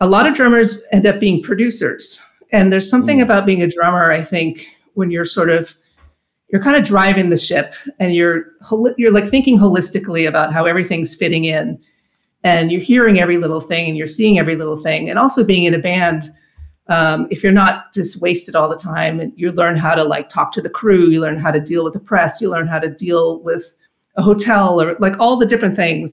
a lot of drummers end up being producers. And there's something mm. about being a drummer, I think, when you're sort of you're kind of driving the ship and you're you're like thinking holistically about how everything's fitting in and you're hearing every little thing and you're seeing every little thing and also being in a band um, if you're not just wasted all the time and you learn how to like talk to the crew you learn how to deal with the press you learn how to deal with a hotel or like all the different things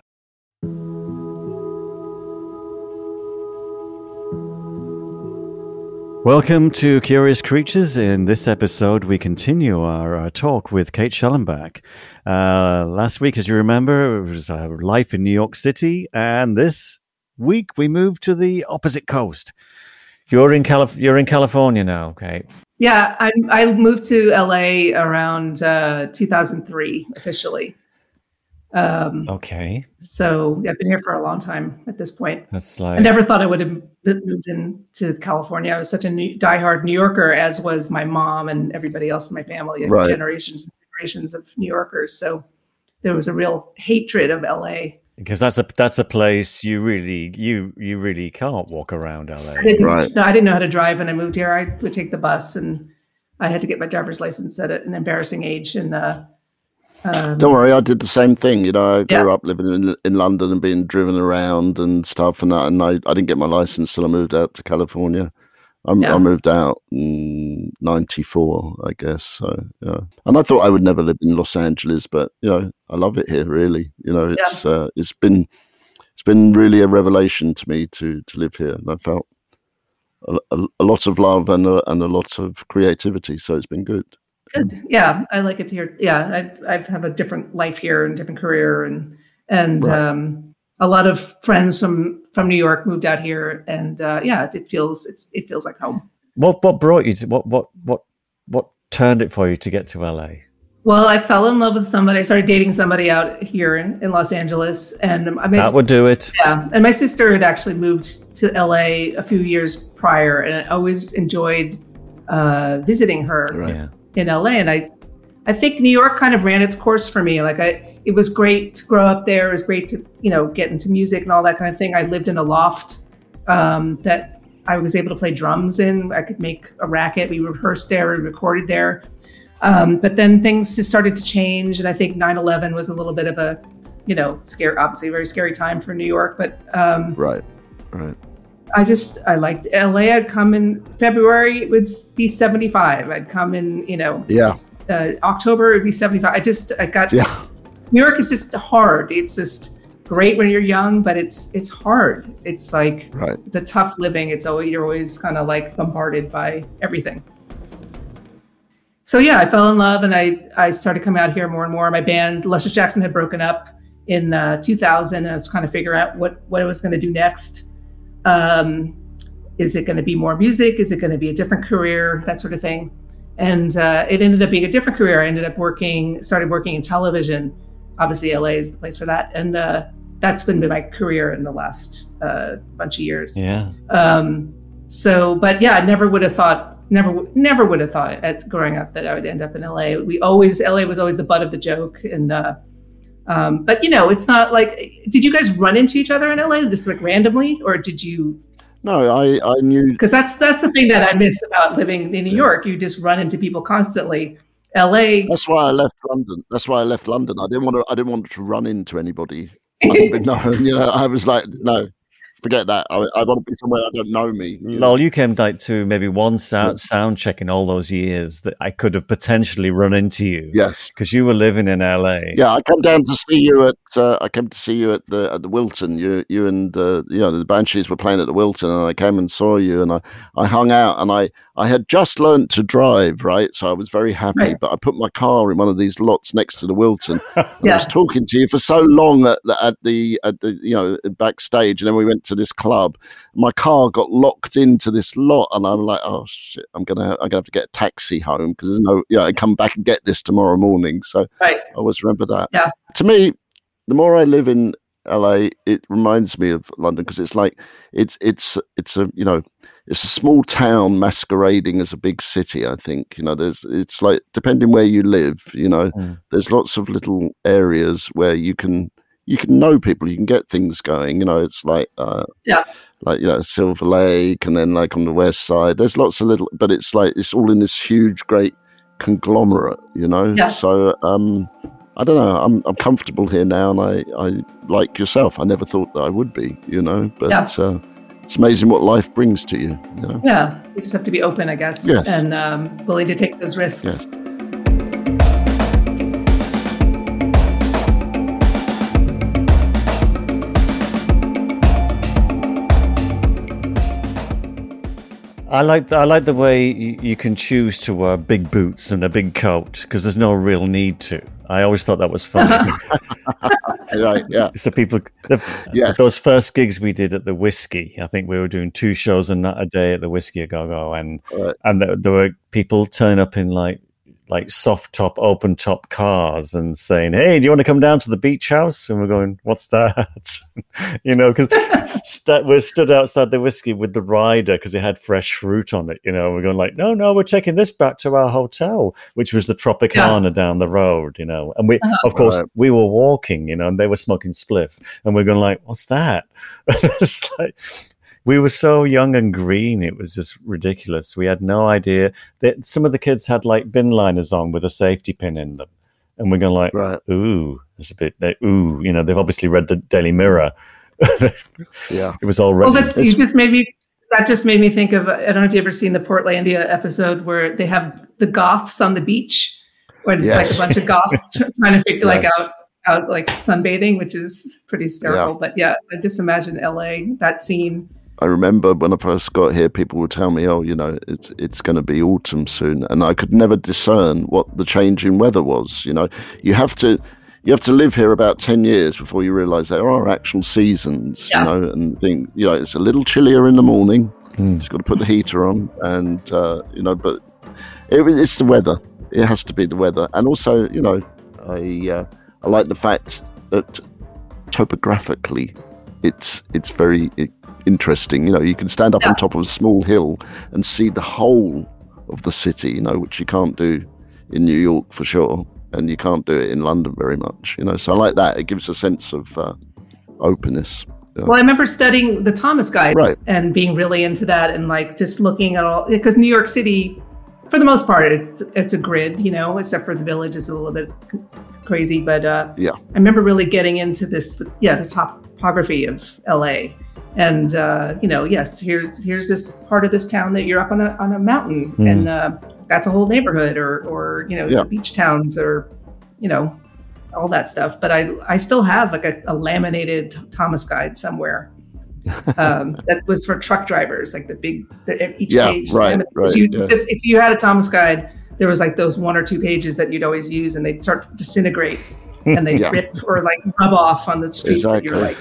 Welcome to Curious Creatures. In this episode, we continue our, our talk with Kate Schellenbach. Uh, last week, as you remember, it was our life in New York City, and this week we moved to the opposite coast. You're in Calif- You're in California now, okay? Yeah, I I moved to LA around uh, 2003 officially. Um, okay. So I've been here for a long time at this point. That's like I never thought I would have moved into California. I was such a new, diehard New Yorker, as was my mom and everybody else in my family. Right. Generations and generations of New Yorkers. So there was a real hatred of LA because that's a that's a place you really you you really can't walk around LA. I didn't, right. No, I didn't know how to drive when I moved here. I would take the bus, and I had to get my driver's license at an embarrassing age. And uh, um, don't worry, I did the same thing. You know, I grew yeah. up living in in London and being driven around and stuff, and that, and I, I didn't get my license till I moved out to California. Yeah. i moved out in '94, I guess. So, yeah. And I thought I would never live in Los Angeles, but you know, I love it here. Really, you know, it's yeah. uh, it's been it's been really a revelation to me to to live here, and I felt a, a, a lot of love and a, and a lot of creativity. So it's been good. Good. Yeah, I like it here. Yeah, I I have a different life here and different career, and and right. um, a lot of friends from from New York moved out here, and uh, yeah, it feels it's it feels like home. What what brought you to what what what what turned it for you to get to LA? Well, I fell in love with somebody. I started dating somebody out here in, in Los Angeles, and my, that would do it. Yeah, and my sister had actually moved to LA a few years prior, and I always enjoyed uh, visiting her right. In LA. And I, I think New York kind of ran its course for me. Like I, it was great to grow up there. It was great to, you know, get into music and all that kind of thing. I lived in a loft um, that I was able to play drums in. I could make a racket. We rehearsed there, we recorded there. Um, but then things just started to change. And I think 9 11 was a little bit of a, you know, scary, obviously a very scary time for New York. But um, right, right. I just, I liked LA. I'd come in February, it would be 75. I'd come in, you know, yeah. Uh, October, it'd be 75. I just, I got, yeah New York is just hard. It's just great when you're young, but it's it's hard. It's like right. it's a tough living. It's always you're always kind of like bombarded by everything. So yeah, I fell in love and I I started coming out here more and more. My band Luscious Jackson had broken up in uh, 2000, and I was kind of figuring out what what I was going to do next. Um, is it going to be more music? Is it going to be a different career? That sort of thing. And uh, it ended up being a different career. I ended up working, started working in television obviously LA is the place for that. And uh, that's been my career in the last uh, bunch of years. Yeah. Um, so, but yeah, I never would have thought, never, never would have thought at growing up that I would end up in LA. We always, LA was always the butt of the joke. And, uh, um, but you know, it's not like, did you guys run into each other in LA just like randomly, or did you? No, I, I knew because that's that's the thing that I miss about living in New York. You just run into people constantly. LA. That's why I left London. That's why I left London. I didn't want to. I didn't want to run into anybody. no, you know, I was like, no, forget that. I, I, want to be somewhere I don't know me. You Lol, you came like to maybe one sound, sound check in all those years that I could have potentially run into you. Yes, because you were living in LA. Yeah, I came down to see you at. Uh, I came to see you at the at the Wiltern. You you and uh, you know the Banshees were playing at the Wiltern, and I came and saw you, and I I hung out, and I I had just learned to drive, right? So I was very happy. Right. But I put my car in one of these lots next to the Wiltern. yeah. I was talking to you for so long at the, at the at the you know backstage, and then we went to this club. My car got locked into this lot, and I'm like, oh shit, I'm gonna I'm gonna have to get a taxi home because there's no, you know, I come back and get this tomorrow morning. So right. I always remember that. Yeah. To me, the more I live in LA, it reminds me of London because it's like it's it's it's a you know it's a small town masquerading as a big city. I think you know there's it's like depending where you live, you know, mm. there's lots of little areas where you can you can know people, you can get things going. You know, it's like uh, yeah, like you know Silver Lake, and then like on the west side, there's lots of little, but it's like it's all in this huge, great conglomerate. You know, yeah. so um, I don't know. I'm I'm comfortable here now, and I I like yourself. I never thought that I would be. You know, but. Yeah. Uh, it's amazing what life brings to you. you know? Yeah, you just have to be open, I guess, yes. and um, willing to take those risks. Yes. I like I like the way you, you, can choose to wear big boots and a big coat because there's no real need to. I always thought that was funny. right, yeah. So people, the, yeah. those first gigs we did at the Whiskey, I think we were doing two shows a, a day at the Whiskey a Go Go, and right. and there, there were people turn up in like like soft top, open top cars and saying, "Hey, do you want to come down to the beach house?" And we're going, "What's that?" you know, because st- we're stood outside the whiskey with the rider because it had fresh fruit on it. You know, we're going like, "No, no, we're taking this back to our hotel, which was the Tropicana yeah. down the road." You know, and we, uh-huh. of course, right. we were walking. You know, and they were smoking spliff, and we're going like, "What's that?" it's like we were so young and green. It was just ridiculous. We had no idea that some of the kids had like bin liners on with a safety pin in them. And we're going like, right. ooh, it's a bit, they, ooh, you know, they've obviously read the Daily Mirror. yeah. It was all Well, that, you just made me, that just made me think of, I don't know if you've ever seen the Portlandia episode where they have the goths on the beach, where it's yes. like a bunch of goths trying to figure yes. like out out like sunbathing, which is pretty hysterical. Yeah. But yeah, I just imagine LA, that scene I remember when I first got here, people would tell me, "Oh, you know, it's it's going to be autumn soon," and I could never discern what the change in weather was. You know, you have to you have to live here about ten years before you realise there are actual seasons. Yeah. You know, and think you know it's a little chillier in the morning. Mm. Just got to put the heater on, and uh, you know, but it, it's the weather. It has to be the weather, and also, you know, I uh, I like the fact that topographically, it's it's very it, interesting. You know, you can stand up yeah. on top of a small hill and see the whole of the city, you know, which you can't do in New York for sure. And you can't do it in London very much, you know. So I like that. It gives a sense of uh, openness. Yeah. Well, I remember studying the Thomas Guide right. and being really into that and like just looking at all because New York City, for the most part, it's it's a grid, you know, except for the village is a little bit crazy. But uh, yeah, I remember really getting into this, yeah, the topography of LA and uh, you know, yes, here's here's this part of this town that you're up on a on a mountain, mm. and uh, that's a whole neighborhood, or or you know, yeah. beach towns, or you know, all that stuff. But I I still have like a, a laminated Thomas guide somewhere. um, that was for truck drivers, like the big the, each yeah, page. Right, right, you, yeah. if, if you had a Thomas guide, there was like those one or two pages that you'd always use, and they'd start to disintegrate, and they'd yeah. rip or like rub off on the streets. Exactly. you're like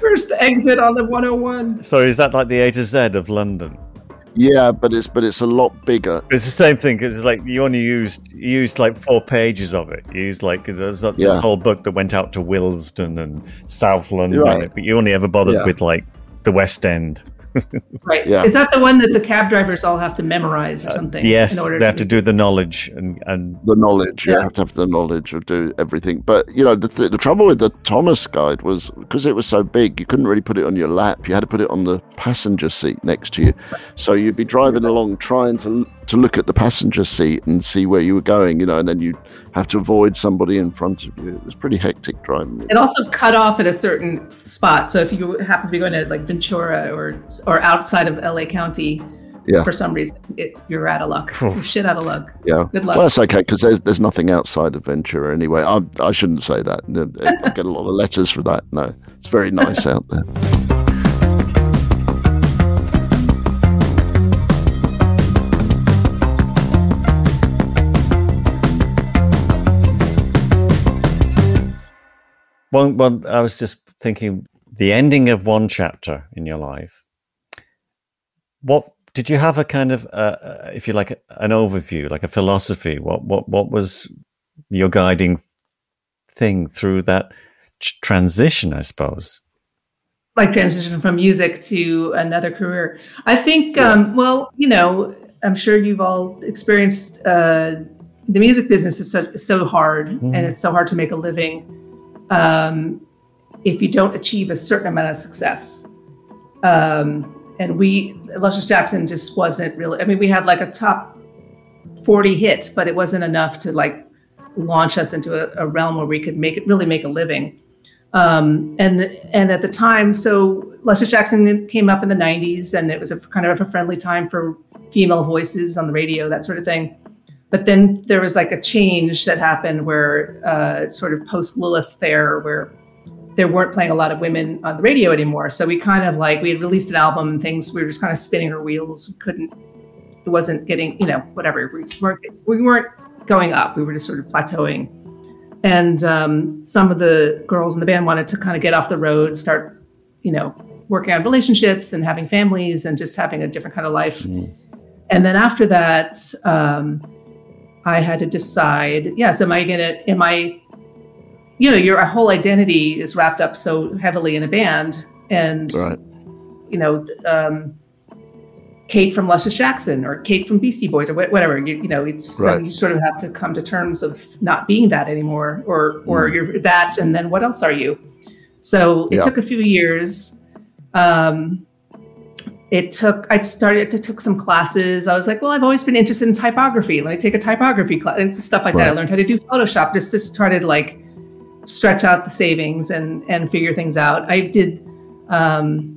Where's the exit on the 101? So is that like the A to Z of London? Yeah, but it's but it's a lot bigger. It's the same thing because it's like you only used you used like four pages of it. You used like there's not this yeah. whole book that went out to Willesden and South London, right. but you only ever bothered yeah. with like the West End right. Yeah. Is that the one that the cab drivers all have to memorize or uh, something? Uh, yes, they have to, to do the knowledge and, and the knowledge. Yeah. You have to have the knowledge of do everything. But you know, the, th- the trouble with the Thomas guide was because it was so big, you couldn't really put it on your lap. You had to put it on the passenger seat next to you. So you'd be driving along trying to to look at the passenger seat and see where you were going, you know, and then you have to avoid somebody in front of you. It was pretty hectic driving. It also cut off at a certain spot. So if you happen to be going to like Ventura or or outside of LA County, yeah. for some reason, it, you're out of luck. you're shit out of luck. Yeah. Good luck. Well, that's okay because there's there's nothing outside of Ventura anyway. I I shouldn't say that. I get a lot of letters for that. No, it's very nice out there. Well, well, I was just thinking the ending of one chapter in your life. What did you have a kind of, uh, uh if you like, an overview, like a philosophy? What what what was your guiding thing through that transition? I suppose like transition from music to another career. I think, yeah. um, well, you know, I'm sure you've all experienced uh, the music business is so, so hard mm. and it's so hard to make a living um, if you don't achieve a certain amount of success. Um, and we, Luscious Jackson just wasn't really, I mean, we had like a top 40 hit, but it wasn't enough to like launch us into a, a realm where we could make it really make a living. Um, and and at the time, so Luscious Jackson came up in the '90s, and it was a kind of a friendly time for female voices on the radio, that sort of thing. But then there was like a change that happened where uh, sort of post Lilith there, where there weren't playing a lot of women on the radio anymore. So we kind of like we had released an album and things. We were just kind of spinning our wheels. Couldn't. It wasn't getting you know whatever. We weren't we weren't going up. We were just sort of plateauing and um, some of the girls in the band wanted to kind of get off the road, start, you know, working on relationships and having families and just having a different kind of life. Mm. And then after that, um, I had to decide, yes, am I gonna, am I, you know, your whole identity is wrapped up so heavily in a band, and right. you know, um, Kate from Luscious Jackson or Kate from Beastie Boys or whatever. You, you know, it's right. you sort of have to come to terms of not being that anymore, or or mm. you're that, and then what else are you? So it yeah. took a few years. Um, it took I started to took some classes. I was like, well, I've always been interested in typography. Let me take a typography class and stuff like right. that. I learned how to do Photoshop just to try to like stretch out the savings and and figure things out. I did um,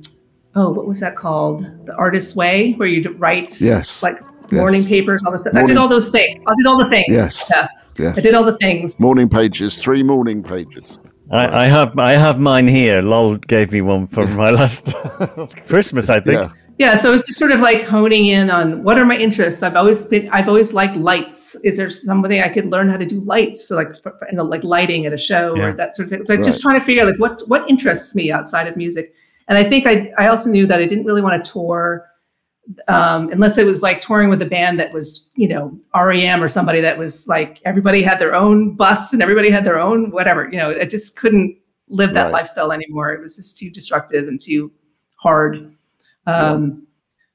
oh, what was that called? The Artist's Way, where you write yes, like morning yes. papers, all this stuff. Morning. I did all those things. I did all the things. Yes. Yeah. Yes. I did all the things. Morning pages, three morning pages. I, I have I have mine here. Lol gave me one for my last Christmas, I think. Yeah. Yeah, so it's just sort of like honing in on what are my interests. I've always been, I've always liked lights. Is there somebody I could learn how to do lights, so like you know, like lighting at a show yeah. or that sort of thing? Like right. just trying to figure out like what what interests me outside of music. And I think I, I also knew that I didn't really want to tour um, unless it was like touring with a band that was, you know, REM or somebody that was like everybody had their own bus and everybody had their own whatever. You know, I just couldn't live that right. lifestyle anymore. It was just too destructive and too hard. Um.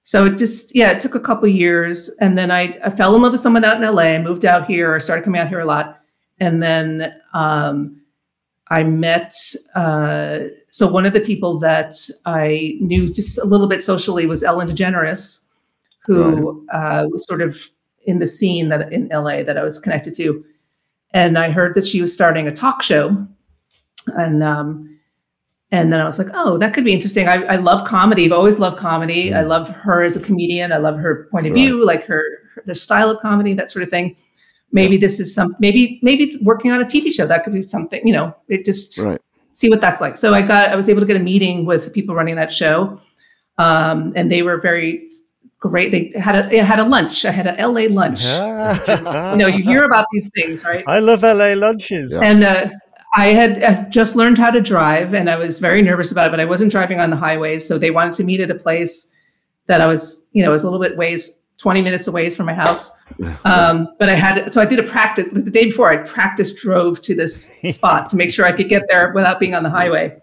So it just, yeah, it took a couple years. And then I, I fell in love with someone out in LA. I moved out here, I started coming out here a lot. And then um, I met, uh, so one of the people that I knew just a little bit socially was Ellen DeGeneres, who right. uh, was sort of in the scene that in LA that I was connected to. And I heard that she was starting a talk show. And um, and then I was like, oh, that could be interesting. I, I love comedy. I've always loved comedy. I love her as a comedian. I love her point of right. view, like her, her the style of comedy, that sort of thing maybe this is some maybe maybe working on a tv show that could be something you know it just right. see what that's like so i got i was able to get a meeting with people running that show um, and they were very great they had a had a lunch i had a la lunch you know you hear about these things right i love la lunches and uh, I had just learned how to drive and I was very nervous about it, but I wasn't driving on the highways. So they wanted to meet at a place that I was, you know, was a little bit ways 20 minutes away from my house. Um, but I had, so I did a practice the day before I practiced drove to this spot to make sure I could get there without being on the highway.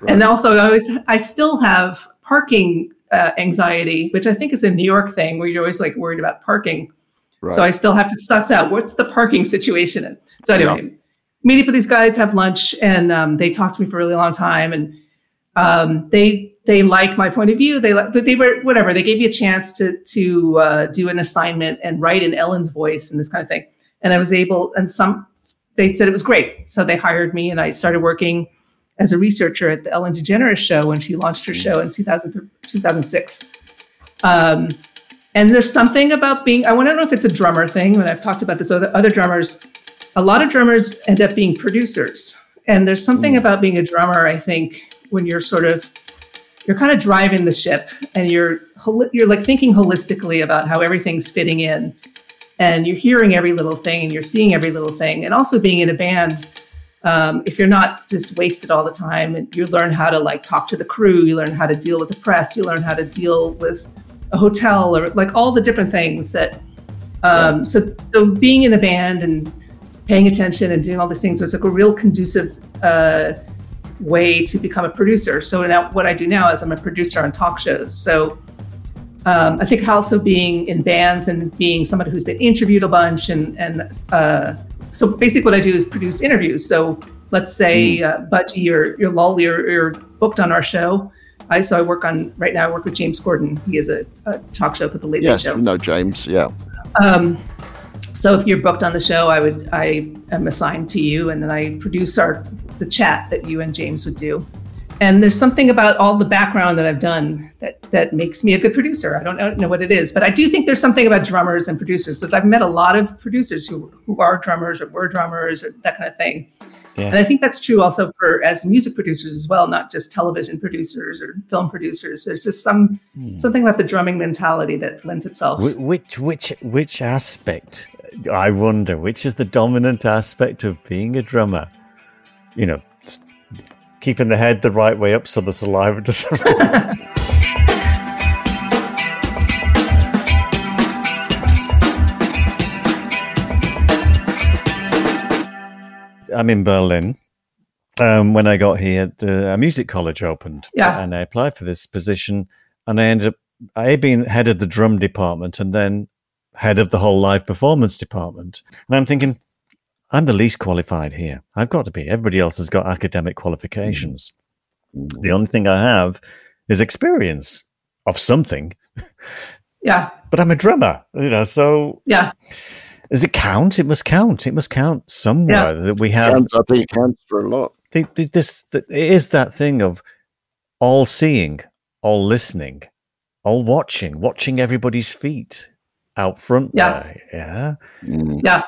Right. And also I always, I still have parking uh, anxiety, which I think is a New York thing where you're always like worried about parking. Right. So I still have to suss out what's the parking situation. So anyway. Meet up with these guys, have lunch, and um, they talked to me for a really long time. And um, they they like my point of view. They like, but they were whatever. They gave me a chance to to uh, do an assignment and write in Ellen's voice and this kind of thing. And I was able. And some they said it was great, so they hired me, and I started working as a researcher at the Ellen DeGeneres show when she launched her show in 2000, 2006. Um, and there's something about being, I want to know if it's a drummer thing, when I've talked about this, other, other drummers, a lot of drummers end up being producers. And there's something mm. about being a drummer, I think, when you're sort of you're kind of driving the ship and you're you're like thinking holistically about how everything's fitting in and you're hearing every little thing and you're seeing every little thing and also being in a band um, if you're not just wasted all the time, you learn how to like talk to the crew, you learn how to deal with the press, you learn how to deal with a hotel or like all the different things that. Um, So so being in a band and paying attention and doing all these things was like a real conducive uh, way to become a producer. So now what I do now is I'm a producer on talk shows. So um, I think also being in bands and being somebody who's been interviewed a bunch and and uh, so basically what I do is produce interviews. So let's say mm. uh, Budgie or your Lolly or you're booked on our show. I so I work on right now. I work with James Corden. He is a, a talk show for the Late yes, Show. Yes, no James. Yeah. Um, so if you're booked on the show, I would I am assigned to you, and then I produce our the chat that you and James would do. And there's something about all the background that I've done that that makes me a good producer. I don't know, I don't know what it is, but I do think there's something about drummers and producers because I've met a lot of producers who who are drummers or were drummers or that kind of thing. Yes. And I think that's true also for as music producers as well, not just television producers or film producers. There's just some hmm. something about the drumming mentality that lends itself. Which which which aspect? I wonder which is the dominant aspect of being a drummer. You know, keeping the head the right way up so the saliva doesn't. I'm in Berlin. Um, when I got here, the music college opened. Yeah. And I applied for this position, and I ended up I being head of the drum department and then head of the whole live performance department. And I'm thinking, I'm the least qualified here. I've got to be. Everybody else has got academic qualifications. Mm. The only thing I have is experience of something. Yeah. but I'm a drummer, you know, so. Yeah. Does it count? It must count. It must count somewhere yeah. that we have. I think it counts for a lot. The, the, this the, it is that thing of all seeing, all listening, all watching, watching everybody's feet out front. Yeah, there. yeah, mm. yeah.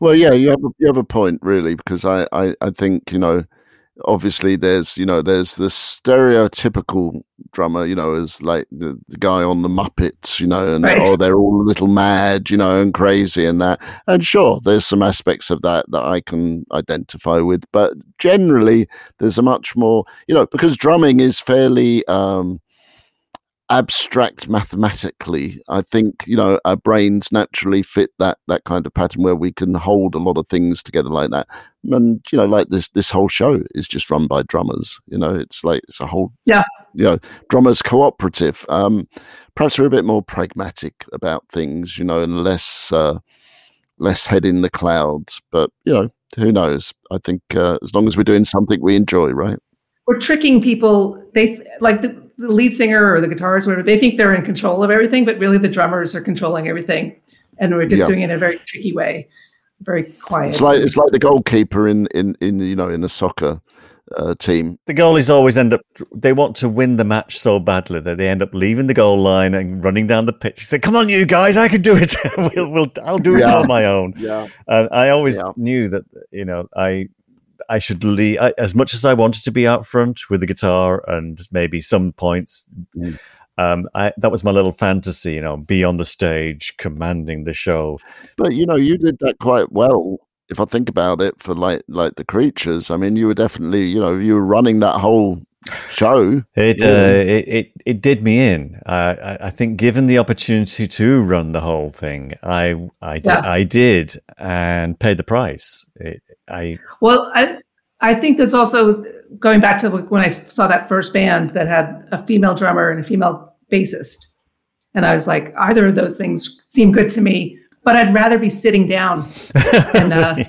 Well, yeah, you have a, you have a point really because I, I I think you know obviously there's you know there's the stereotypical drummer you know as like the, the guy on the muppets you know and right. oh they're all a little mad you know and crazy and that and sure there's some aspects of that that i can identify with but generally there's a much more you know because drumming is fairly um abstract mathematically. I think you know our brains naturally fit that that kind of pattern where we can hold a lot of things together like that. And you know, like this this whole show is just run by drummers. You know, it's like it's a whole yeah you know drummers cooperative. Um, perhaps we're a bit more pragmatic about things, you know, and less uh, less head in the clouds. But you know, who knows? I think uh, as long as we're doing something we enjoy, right? We're tricking people. They like the the lead singer or the guitarist, whatever, they think they're in control of everything, but really the drummers are controlling everything. And we're just yeah. doing it in a very tricky way, very quiet. It's like it's like the goalkeeper in in in you know in a soccer uh, team. The goalies always end up they want to win the match so badly that they end up leaving the goal line and running down the pitch. They say, "Come on, you guys, I can do it. we'll, we'll I'll do it yeah. on my own." Yeah. And I always yeah. knew that you know I I should leave I, as much as I wanted to be out front with the guitar and maybe some points. Mm. Um, I, that was my little fantasy, you know, be on the stage, commanding the show. But you know, you did that quite well. If I think about it, for like like the creatures, I mean, you were definitely, you know, you were running that whole show. It, yeah. uh, it, it it did me in. I, I think, given the opportunity to run the whole thing, I I, yeah. I did and paid the price. It, I well, I I think that's also going back to when I saw that first band that had a female drummer and a female bassist, and I was like, either of those things seem good to me, but I'd rather be sitting down. and uh,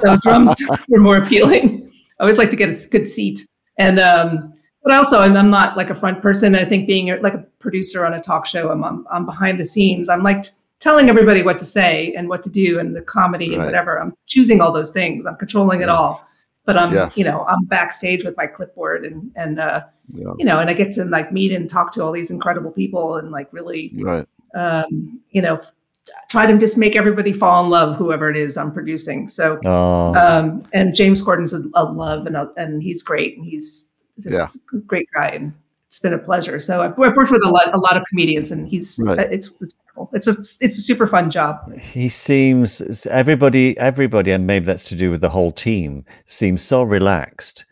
so drums were more appealing. I always like to get a good seat, and um, but also, and I'm not like a front person. I think being like a producer on a talk show, I'm, I'm, I'm behind the scenes. I'm like telling everybody what to say and what to do and the comedy and whatever. I'm choosing all those things. I'm controlling yeah. it all. But I'm, yeah. you know, I'm backstage with my clipboard and and uh, yeah. you know, and I get to like meet and talk to all these incredible people and like really, right. um, you know, try to just make everybody fall in love, whoever it is I'm producing. So, oh. um, and James Corden's a, a love and a, and he's great and he's yeah. a great guy and it's been a pleasure. So I've, I've worked with a lot a lot of comedians, and he's right. it's it's it's a it's a super fun job. He seems everybody everybody, and maybe that's to do with the whole team. Seems so relaxed.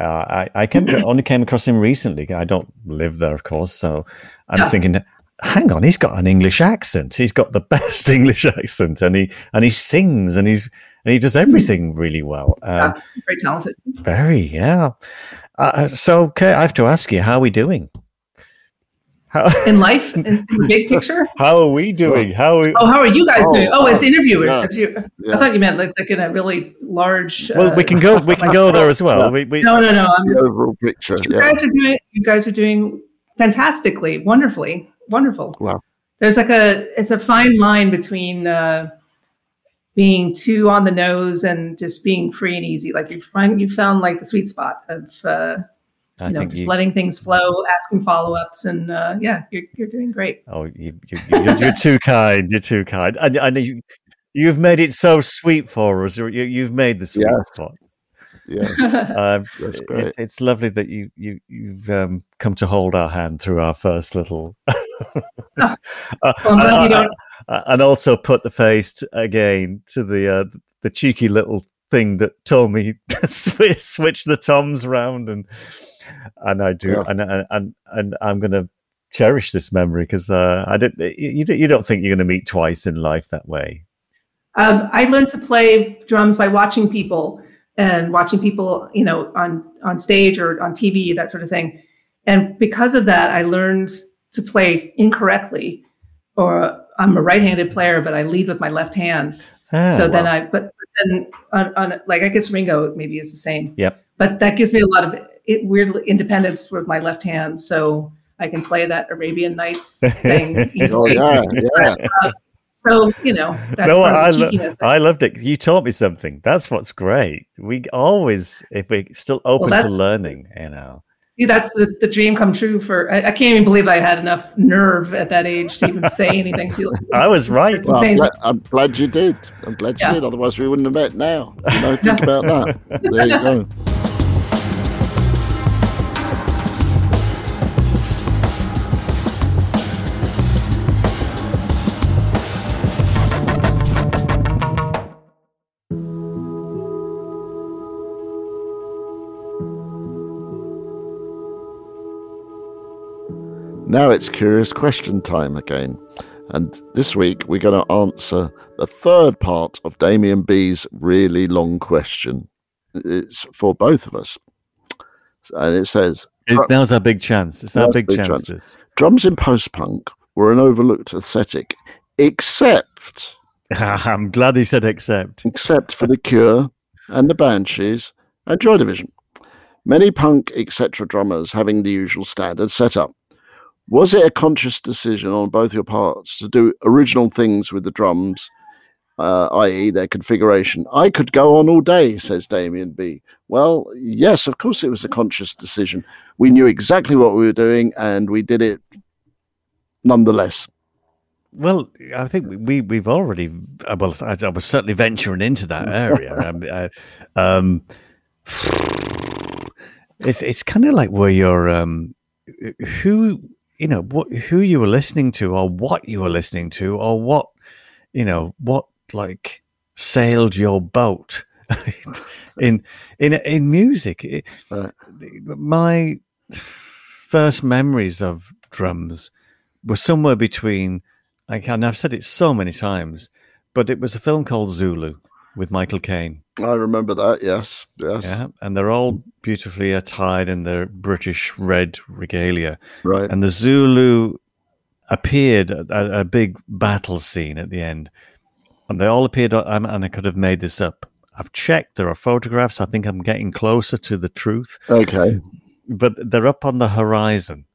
Uh, I I came, only came across him recently. I don't live there, of course, so I'm thinking. Hang on, he's got an English accent. He's got the best English accent, and he and he sings, and he's and he does everything really well. Um, yeah, very talented. Very, yeah. Uh, so, okay, I have to ask you, how are we doing? How, in life, in, in, the big picture. How are we doing? How are we, Oh, how are you guys oh, doing? Oh, as interviewers. Yeah, you, yeah. I thought you meant like, like in a really large. Well, uh, we can go. We can go there as well. We, we, no, no, no. I'm, the overall picture. You guys are doing. You guys are doing fantastically, wonderfully, wonderful. Wow. There's like a. It's a fine line between. Uh, being too on the nose and just being free and easy. Like you find you found like the sweet spot of uh, you know just you, letting things flow, asking follow ups, and uh, yeah, you're you're doing great. Oh, you, you, are too kind. You're too kind. And I know you. You've made it so sweet for us. You, have made the sweet yes. spot. Yeah, um, that's great. It, it's lovely that you you you've um, come to hold our hand through our first little. oh, well, I'm glad you uh, and also put the face again to the uh, the cheeky little thing that told me to switch the toms round and and I do yeah. and, and and I'm gonna cherish this memory because uh, I didn't you, you don't think you're gonna meet twice in life that way. Um, I learned to play drums by watching people and watching people, you know, on on stage or on TV, that sort of thing. And because of that, I learned to play incorrectly or I'm a right-handed player, but I lead with my left hand. Ah, so then I, but, but then on, on, like I guess Ringo maybe is the same. Yep. But that gives me a lot of it, weird independence with my left hand, so I can play that Arabian Nights thing easily. oh, yeah, yeah. Uh, so you know, no, I, lo- I loved it. You taught me something. That's what's great. We always, if we're still open well, to learning, you know. See, that's the, the dream come true for. I, I, can't even believe I had enough nerve at that age to even say anything to you. I was right. Well, I'm, glad, I'm, glad, you did. I'm glad you yeah. did. Otherwise, we wouldn't have met now. You know, think about that. There you go. Now it's curious question time again. And this week we're going to answer the third part of Damien B's really long question. It's for both of us. And it says Now's our big chance. It's our big, big chance. chance. Drums in post punk were an overlooked aesthetic, except. I'm glad he said except. Except for The Cure and the Banshees and Joy Division. Many punk, etc. drummers having the usual standard setup was it a conscious decision on both your parts to do original things with the drums, uh, i.e., their configuration? I could go on all day, says Damien B. Well, yes, of course it was a conscious decision. We knew exactly what we were doing and we did it nonetheless. Well, I think we we've already. Uh, well, I, I was certainly venturing into that area. I, um, it's it's kind of like where you're. Um, who you know what who you were listening to or what you were listening to or what you know what like sailed your boat in in in music right. my first memories of drums were somewhere between like and I've said it so many times but it was a film called Zulu with Michael Caine. I remember that. Yes, yes. Yeah, and they're all beautifully attired in their British red regalia. Right. And the Zulu appeared at a big battle scene at the end, and they all appeared. Uh, and I could have made this up. I've checked. There are photographs. I think I'm getting closer to the truth. Okay. But they're up on the horizon,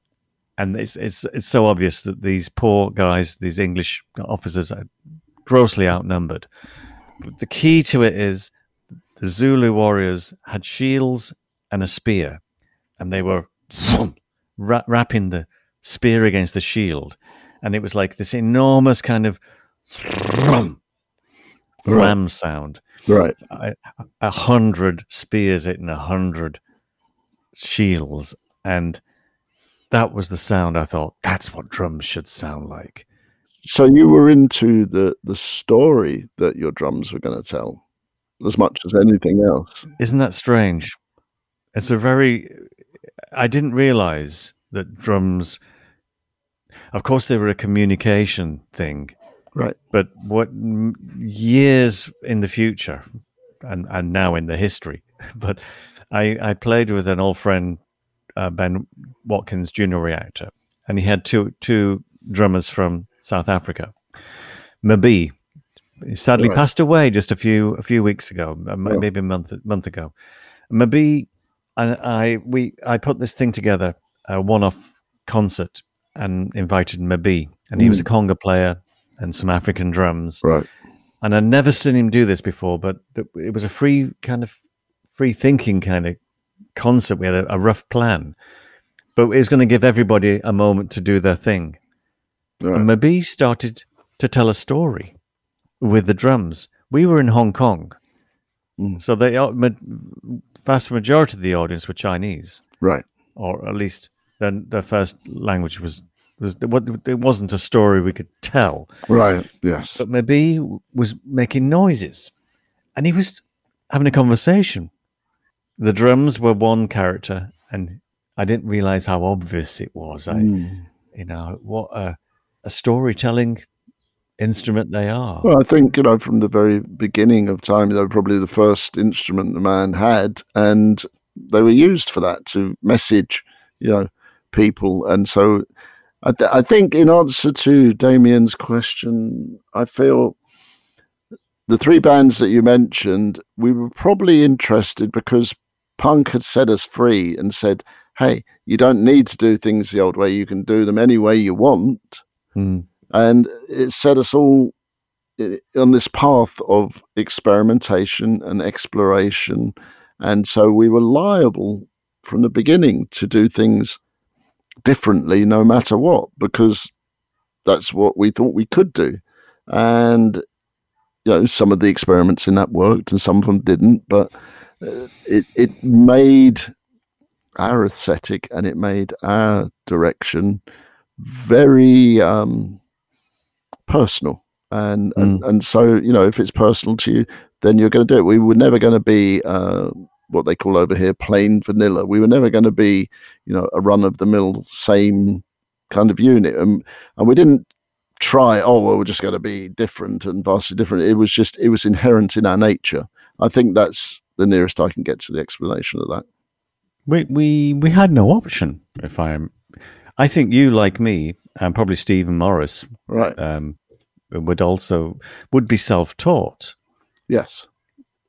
and it's it's it's so obvious that these poor guys, these English officers, are grossly outnumbered the key to it is the Zulu warriors had shields and a spear, and they were ra- wrapping the spear against the shield, and it was like this enormous kind of ram sound. Right, a, a hundred spears hitting a hundred shields, and that was the sound I thought that's what drums should sound like. So you were into the the story that your drums were going to tell as much as anything else. Isn't that strange? It's a very I didn't realize that drums of course they were a communication thing. Right. But what years in the future and and now in the history, but I I played with an old friend uh, Ben Watkins Juno Reactor and he had two two drummers from South Africa. Mabi, he sadly right. passed away just a few a few weeks ago, maybe a month month ago. Mabi and I we I put this thing together, a one off concert, and invited Mabi, and he mm. was a mm. conga player and some African drums. Right. And I'd never seen him do this before, but it was a free kind of free thinking kind of concert. We had a, a rough plan, but it was going to give everybody a moment to do their thing. Right. And Mabi started to tell a story with the drums. We were in Hong Kong, mm. so the vast majority of the audience were Chinese, right? Or at least then their first language was was it wasn't a story we could tell, right? Yes, but Mabi was making noises, and he was having a conversation. The drums were one character, and I didn't realize how obvious it was. I, mm. you know, what a a storytelling instrument they are. Well, I think you know from the very beginning of time, they were probably the first instrument the man had, and they were used for that to message, you know, people. And so, I, th- I think in answer to Damien's question, I feel the three bands that you mentioned, we were probably interested because punk had set us free and said, "Hey, you don't need to do things the old way; you can do them any way you want." Mm. And it set us all on this path of experimentation and exploration. And so we were liable from the beginning to do things differently no matter what, because that's what we thought we could do. And, you know, some of the experiments in that worked and some of them didn't, but uh, it, it made our aesthetic and it made our direction very um, personal. And, mm. and and so you know if it's personal to you, then you're going to do it. We were never going to be uh, what they call over here plain vanilla. We were never going to be you know a run of the mill same kind of unit, and and we didn't try. Oh, well, we're just going to be different and vastly different. It was just it was inherent in our nature. I think that's the nearest I can get to the explanation of that. We we we had no option. If I'm I think you, like me, and probably Stephen Morris, right, um, would also would be self-taught. Yes.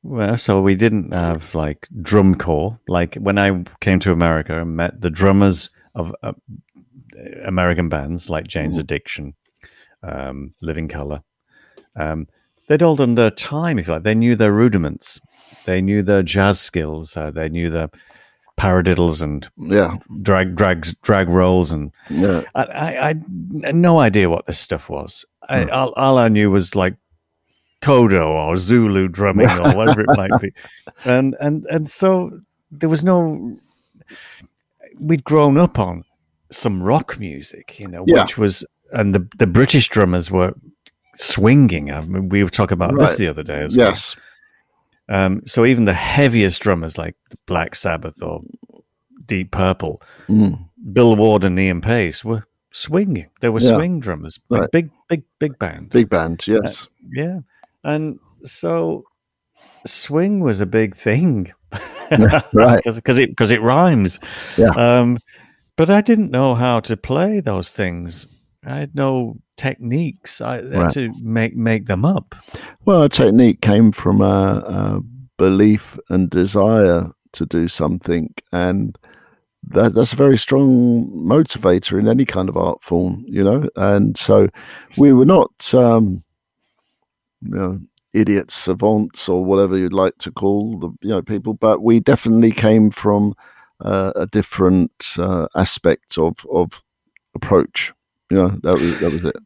Well, so we didn't have like drum corps. Like when I came to America and met the drummers of uh, American bands like Jane's mm. Addiction, um, Living Colour, um, they'd all done their time, if you like. They knew their rudiments. They knew their jazz skills. Uh, they knew the paradiddles and yeah, drag drags drag rolls and yeah. I, I, I no idea what this stuff was. I, hmm. all, all, I knew was like Kodo or Zulu drumming or whatever it might be, and and and so there was no. We'd grown up on some rock music, you know, yeah. which was and the the British drummers were swinging. I mean, we were talking about right. this the other day as yes. well. Um, so even the heaviest drummers like Black Sabbath or Deep Purple, mm. Bill Ward and Ian Paice were swinging. They were yeah. swing drummers, like right. big, big, big band. Big band, yes. Uh, yeah. And so swing was a big thing. right. Because it, cause it rhymes. Yeah. Um, but I didn't know how to play those things. I had no techniques. I right. to make make them up. Well, a technique came from a, a belief and desire to do something, and that that's a very strong motivator in any kind of art form, you know. And so, we were not, um, you know, idiots, savants, or whatever you'd like to call the you know people, but we definitely came from uh, a different uh, aspect of of approach yeah, that was that was it.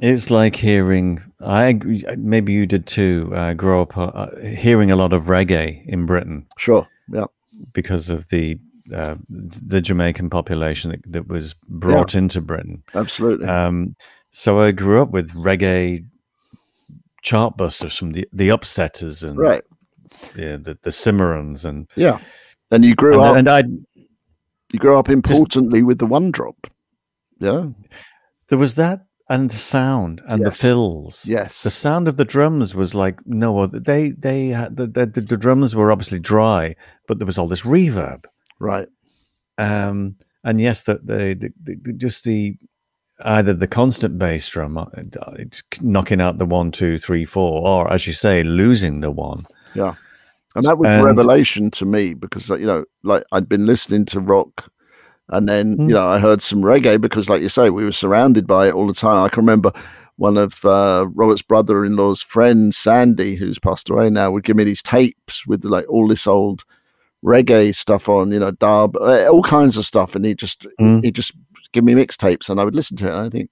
It's like hearing. I maybe you did too. Uh, grow up uh, hearing a lot of reggae in Britain. Sure. Yeah. Because of the uh, the Jamaican population that, that was brought yeah, into Britain. Absolutely. Um, so I grew up with reggae chartbusters from the the Upsetters and right, yeah, the the Cimarrons and yeah, and you grew and, up and I you grew up importantly with the one drop. Yeah, there was that and the sound and yes. the fills. Yes, the sound of the drums was like no other. They they had the, the, the drums were obviously dry, but there was all this reverb. Right. Um, and yes, that the, the, the, just the either the constant bass drum uh, knocking out the one, two, three, four, or as you say, losing the one. Yeah. And that was and, revelation to me because, you know, like I'd been listening to rock and then, mm. you know, I heard some reggae because, like you say, we were surrounded by it all the time. I can remember one of uh, Robert's brother in law's friends, Sandy, who's passed away now, would give me these tapes with like all this old reggae stuff on, you know, dub, uh, all kinds of stuff. And he just, mm. he just give me mixtapes and I would listen to it and I think,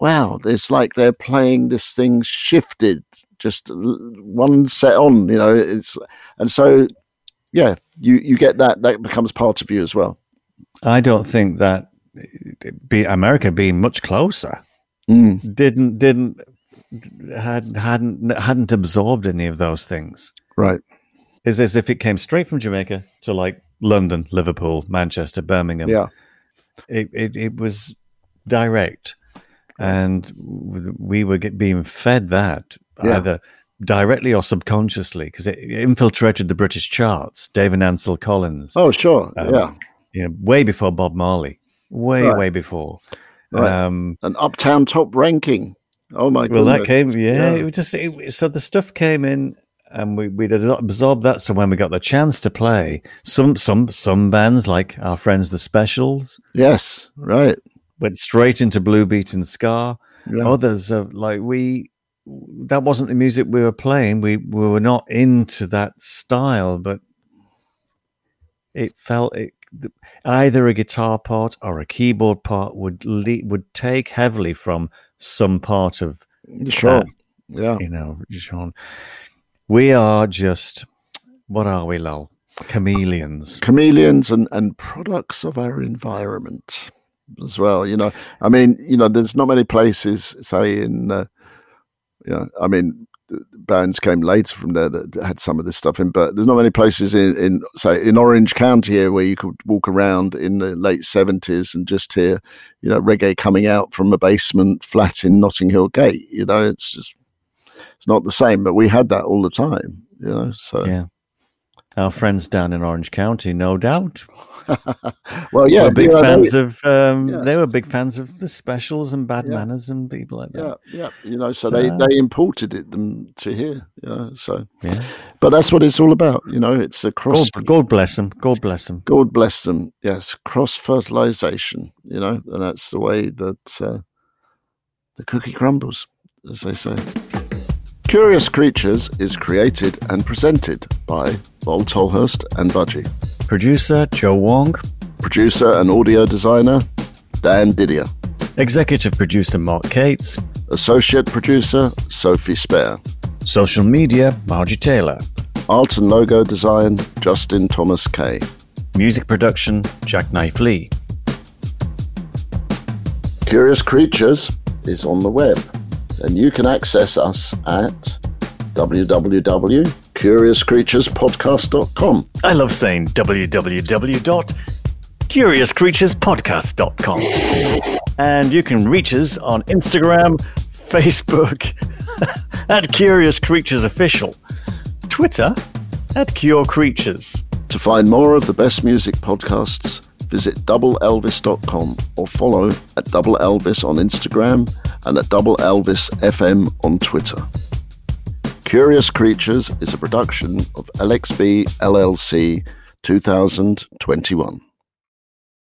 wow, it's like they're playing this thing shifted, just one set on, you know, it's, and so, yeah, you, you get that, that becomes part of you as well. I don't think that be America being much closer mm. didn't, didn't, had, hadn't, hadn't absorbed any of those things. Right. Is as if it came straight from Jamaica to like London, Liverpool, Manchester, Birmingham. Yeah it, it, it was direct, and we were get, being fed that yeah. either directly or subconsciously because it infiltrated the British charts. Dave and Ansel Collins. Oh, sure, um, yeah, you know, way before Bob Marley, way right. way before. Right. Um, An uptown top ranking. Oh my! Well, that came, yeah. yeah. It just it, so the stuff came in and we we absorbed that. So when we got the chance to play, some some some bands like our friends the Specials, yes, right, went straight into blue beat and ska. Yeah. Others are like we that wasn't the music we were playing. We we were not into that style, but it felt it either a guitar part or a keyboard part would le- would take heavily from some part of sure. That, yeah, you know, Sean. We are just, what are we, Lol? Chameleons. Chameleons and, and products of our environment as well. You know, I mean, you know, there's not many places, say, in, uh, you know, I mean, bands came later from there that had some of this stuff in, but there's not many places in, in say in Orange County here where you could walk around in the late seventies and just hear, you know, reggae coming out from a basement flat in Notting Hill Gate. You know, it's just it's not the same, but we had that all the time, you know. So yeah, our friends down in Orange County, no doubt. well, yeah, were big fans of. Um, yeah. They were big fans of the specials and bad yeah. manners and people like that. Yeah, yeah. You know, so, so they they imported it them to here. You know, so yeah. But that's what it's all about. You know, it's a cross. God, God bless them. God bless them. God bless them. Yes, cross fertilization. You know, and that's the way that uh, the cookie crumbles, as they say. Curious Creatures is created and presented by Lol Tolhurst and Budgie. Producer Joe Wong. Producer and audio designer Dan Didier. Executive producer Mark Cates. Associate producer Sophie Spare. Social media Margie Taylor. Art and logo design Justin Thomas K. Music production Jacknife Lee. Curious Creatures is on the web and you can access us at www.curiouscreaturespodcast.com. I love saying www.curiouscreaturespodcast.com. and you can reach us on Instagram, Facebook at Curious Creatures Official, Twitter at Cure Creatures. To find more of the best music podcasts, visit doubleelvis.com or follow at Double Elvis on Instagram and at Double Elvis FM on Twitter. Curious Creatures is a production of LXB LLC 2021.